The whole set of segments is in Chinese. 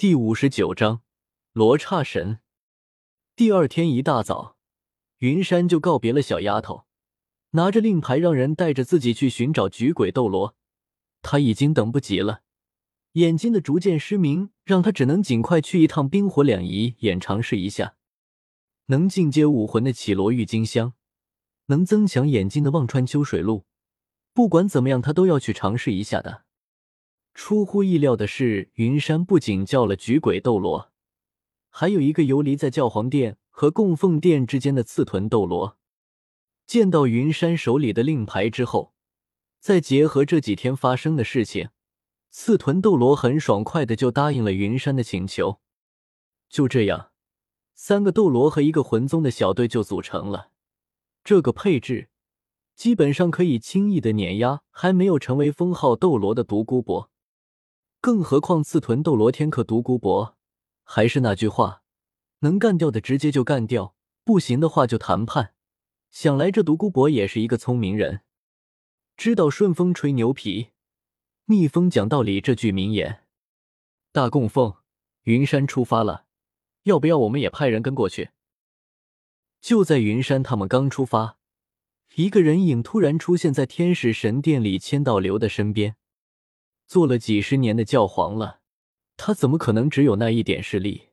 第五十九章罗刹神。第二天一大早，云山就告别了小丫头，拿着令牌让人带着自己去寻找菊鬼斗罗。他已经等不及了，眼睛的逐渐失明让他只能尽快去一趟冰火两仪眼尝试一下。能进阶武魂的绮罗郁金香，能增强眼睛的忘川秋水露，不管怎么样，他都要去尝试一下的。出乎意料的是，云山不仅叫了菊鬼斗罗，还有一个游离在教皇殿和供奉殿之间的刺豚斗罗。见到云山手里的令牌之后，再结合这几天发生的事情，刺豚斗罗很爽快的就答应了云山的请求。就这样，三个斗罗和一个魂宗的小队就组成了。这个配置基本上可以轻易的碾压还没有成为封号斗罗的独孤博。更何况刺豚斗罗天克独孤博，还是那句话，能干掉的直接就干掉，不行的话就谈判。想来这独孤博也是一个聪明人，知道顺风吹牛皮，逆风讲道理这句名言。大供奉，云山出发了，要不要我们也派人跟过去？就在云山他们刚出发，一个人影突然出现在天使神殿里千道流的身边。做了几十年的教皇了，他怎么可能只有那一点势力？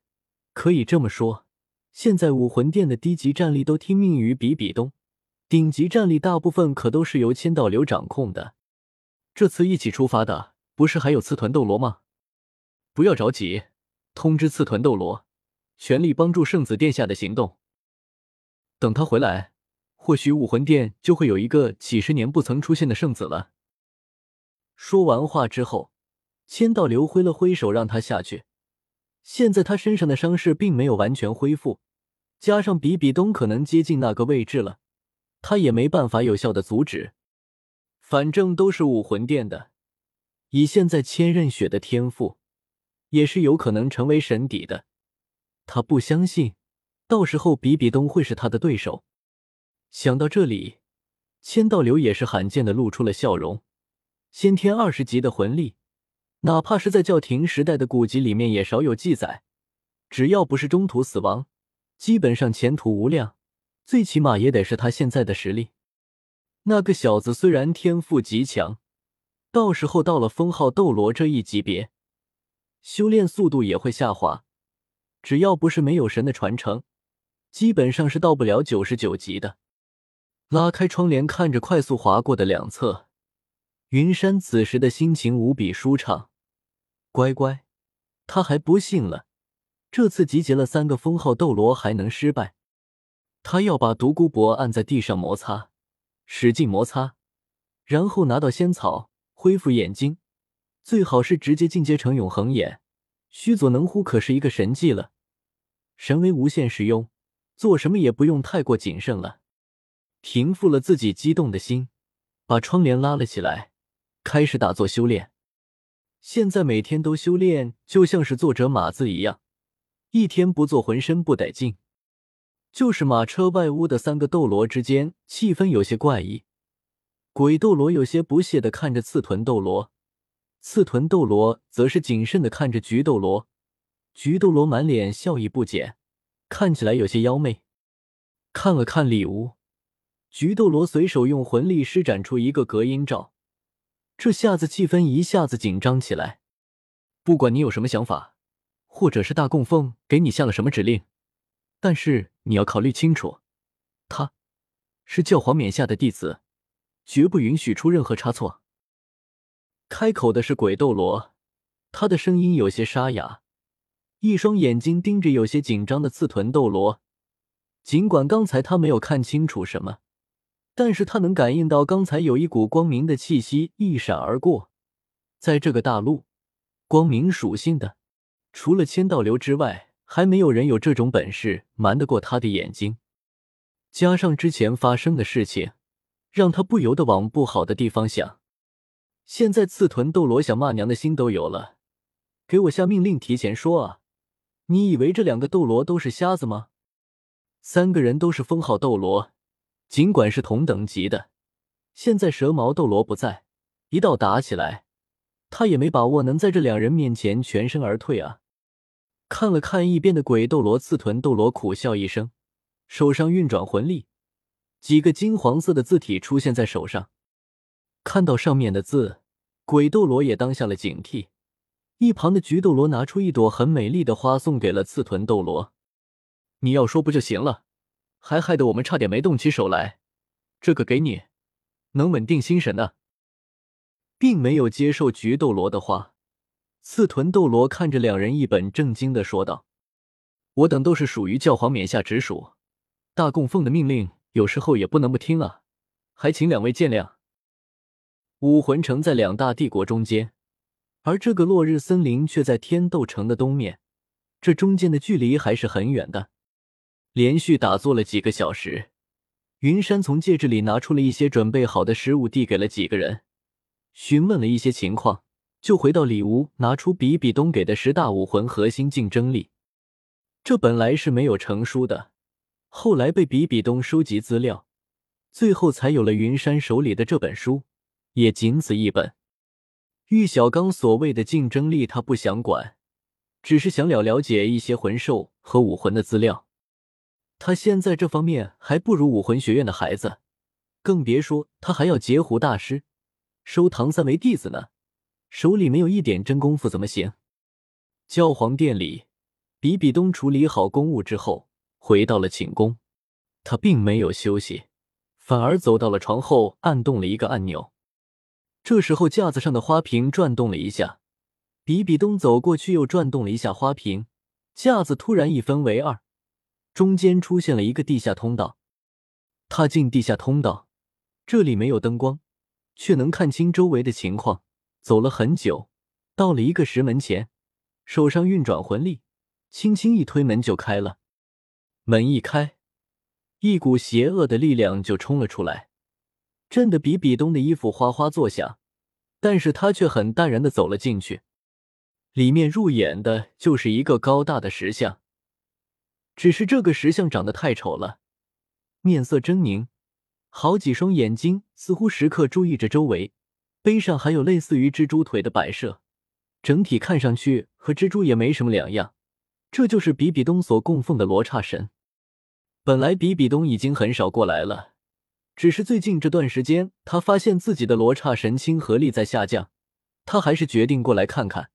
可以这么说，现在武魂殿的低级战力都听命于比比东，顶级战力大部分可都是由千道流掌控的。这次一起出发的不是还有刺豚斗罗吗？不要着急，通知刺豚斗罗，全力帮助圣子殿下的行动。等他回来，或许武魂殿就会有一个几十年不曾出现的圣子了。说完话之后，千道流挥了挥手，让他下去。现在他身上的伤势并没有完全恢复，加上比比东可能接近那个位置了，他也没办法有效的阻止。反正都是武魂殿的，以现在千仞雪的天赋，也是有可能成为神邸的。他不相信，到时候比比东会是他的对手。想到这里，千道流也是罕见的露出了笑容。先天二十级的魂力，哪怕是在教廷时代的古籍里面也少有记载。只要不是中途死亡，基本上前途无量。最起码也得是他现在的实力。那个小子虽然天赋极强，到时候到了封号斗罗这一级别，修炼速度也会下滑。只要不是没有神的传承，基本上是到不了九十九级的。拉开窗帘，看着快速划过的两侧。云山此时的心情无比舒畅，乖乖，他还不信了，这次集结了三个封号斗罗还能失败？他要把独孤博按在地上摩擦，使劲摩擦，然后拿到仙草恢复眼睛，最好是直接进阶成永恒眼，须佐能乎可是一个神技了，神威无限使用，做什么也不用太过谨慎了。平复了自己激动的心，把窗帘拉了起来。开始打坐修炼，现在每天都修炼，就像是坐着马字一样，一天不做浑身不得劲。就是马车外屋的三个斗罗之间气氛有些怪异，鬼斗罗有些不屑的看着刺豚斗罗，刺豚斗罗则是谨慎的看着菊斗罗，菊斗罗满脸笑意不减，看起来有些妖媚。看了看里屋，菊斗罗随手用魂力施展出一个隔音罩。这下子气氛一下子紧张起来。不管你有什么想法，或者是大供奉给你下了什么指令，但是你要考虑清楚，他是教皇冕下的弟子，绝不允许出任何差错。开口的是鬼斗罗，他的声音有些沙哑，一双眼睛盯着有些紧张的刺豚斗罗。尽管刚才他没有看清楚什么。但是他能感应到，刚才有一股光明的气息一闪而过。在这个大陆，光明属性的，除了千道流之外，还没有人有这种本事瞒得过他的眼睛。加上之前发生的事情，让他不由得往不好的地方想。现在刺豚斗罗想骂娘的心都有了。给我下命令，提前说啊！你以为这两个斗罗都是瞎子吗？三个人都是封号斗罗。尽管是同等级的，现在蛇矛斗罗不在，一道打起来，他也没把握能在这两人面前全身而退啊！看了看一边的鬼斗罗、刺豚斗罗，苦笑一声，手上运转魂力，几个金黄色的字体出现在手上。看到上面的字，鬼斗罗也当下了警惕。一旁的菊斗罗拿出一朵很美丽的花，送给了刺豚斗罗。你要说不就行了，还害得我们差点没动起手来。这个给你，能稳定心神的。并没有接受菊斗罗的话，刺豚斗罗看着两人，一本正经的说道：“我等都是属于教皇冕下直属，大供奉的命令，有时候也不能不听啊，还请两位见谅。”武魂城在两大帝国中间，而这个落日森林却在天斗城的东面，这中间的距离还是很远的。连续打坐了几个小时，云山从戒指里拿出了一些准备好的食物，递给了几个人。询问了一些情况，就回到里屋，拿出比比东给的十大武魂核心竞争力。这本来是没有成书的，后来被比比东收集资料，最后才有了云山手里的这本书，也仅此一本。玉小刚所谓的竞争力，他不想管，只是想了了解一些魂兽和武魂的资料。他现在这方面还不如武魂学院的孩子，更别说他还要截胡大师。收唐三为弟子呢，手里没有一点真功夫怎么行？教皇殿里，比比东处理好公务之后，回到了寝宫。他并没有休息，反而走到了床后，按动了一个按钮。这时候，架子上的花瓶转动了一下，比比东走过去，又转动了一下花瓶，架子突然一分为二，中间出现了一个地下通道。踏进地下通道，这里没有灯光。却能看清周围的情况。走了很久，到了一个石门前，手上运转魂力，轻轻一推门就开了。门一开，一股邪恶的力量就冲了出来，震得比比东的衣服哗哗作响。但是他却很淡然的走了进去。里面入眼的就是一个高大的石像，只是这个石像长得太丑了，面色狰狞。好几双眼睛似乎时刻注意着周围，背上还有类似于蜘蛛腿的摆设，整体看上去和蜘蛛也没什么两样。这就是比比东所供奉的罗刹神。本来比比东已经很少过来了，只是最近这段时间，他发现自己的罗刹神亲和力在下降，他还是决定过来看看。